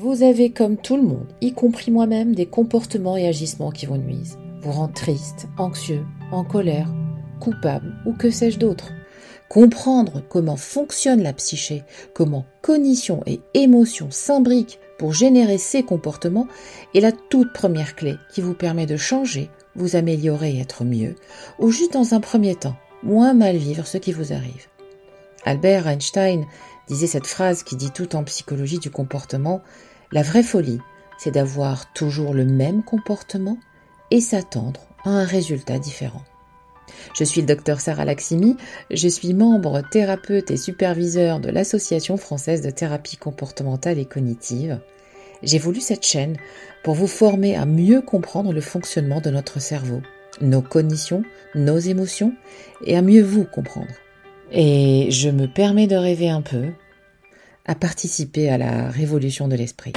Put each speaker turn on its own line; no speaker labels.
Vous avez, comme tout le monde, y compris moi-même, des comportements et agissements qui vous nuisent, vous rendent triste, anxieux, en colère, coupable ou que sais-je d'autre. Comprendre comment fonctionne la psyché, comment cognition et émotion s'imbriquent pour générer ces comportements est la toute première clé qui vous permet de changer, vous améliorer et être mieux, ou juste dans un premier temps, moins mal vivre ce qui vous arrive. Albert Einstein disait cette phrase qui dit tout en psychologie du comportement, la vraie folie, c'est d'avoir toujours le même comportement et s'attendre à un résultat différent. Je suis le docteur Sarah Laximi, je suis membre, thérapeute et superviseur de l'Association française de thérapie comportementale et cognitive. J'ai voulu cette chaîne pour vous former à mieux comprendre le fonctionnement de notre cerveau, nos cognitions, nos émotions et à mieux vous comprendre. Et je me permets de rêver un peu, à participer à la révolution de l'esprit.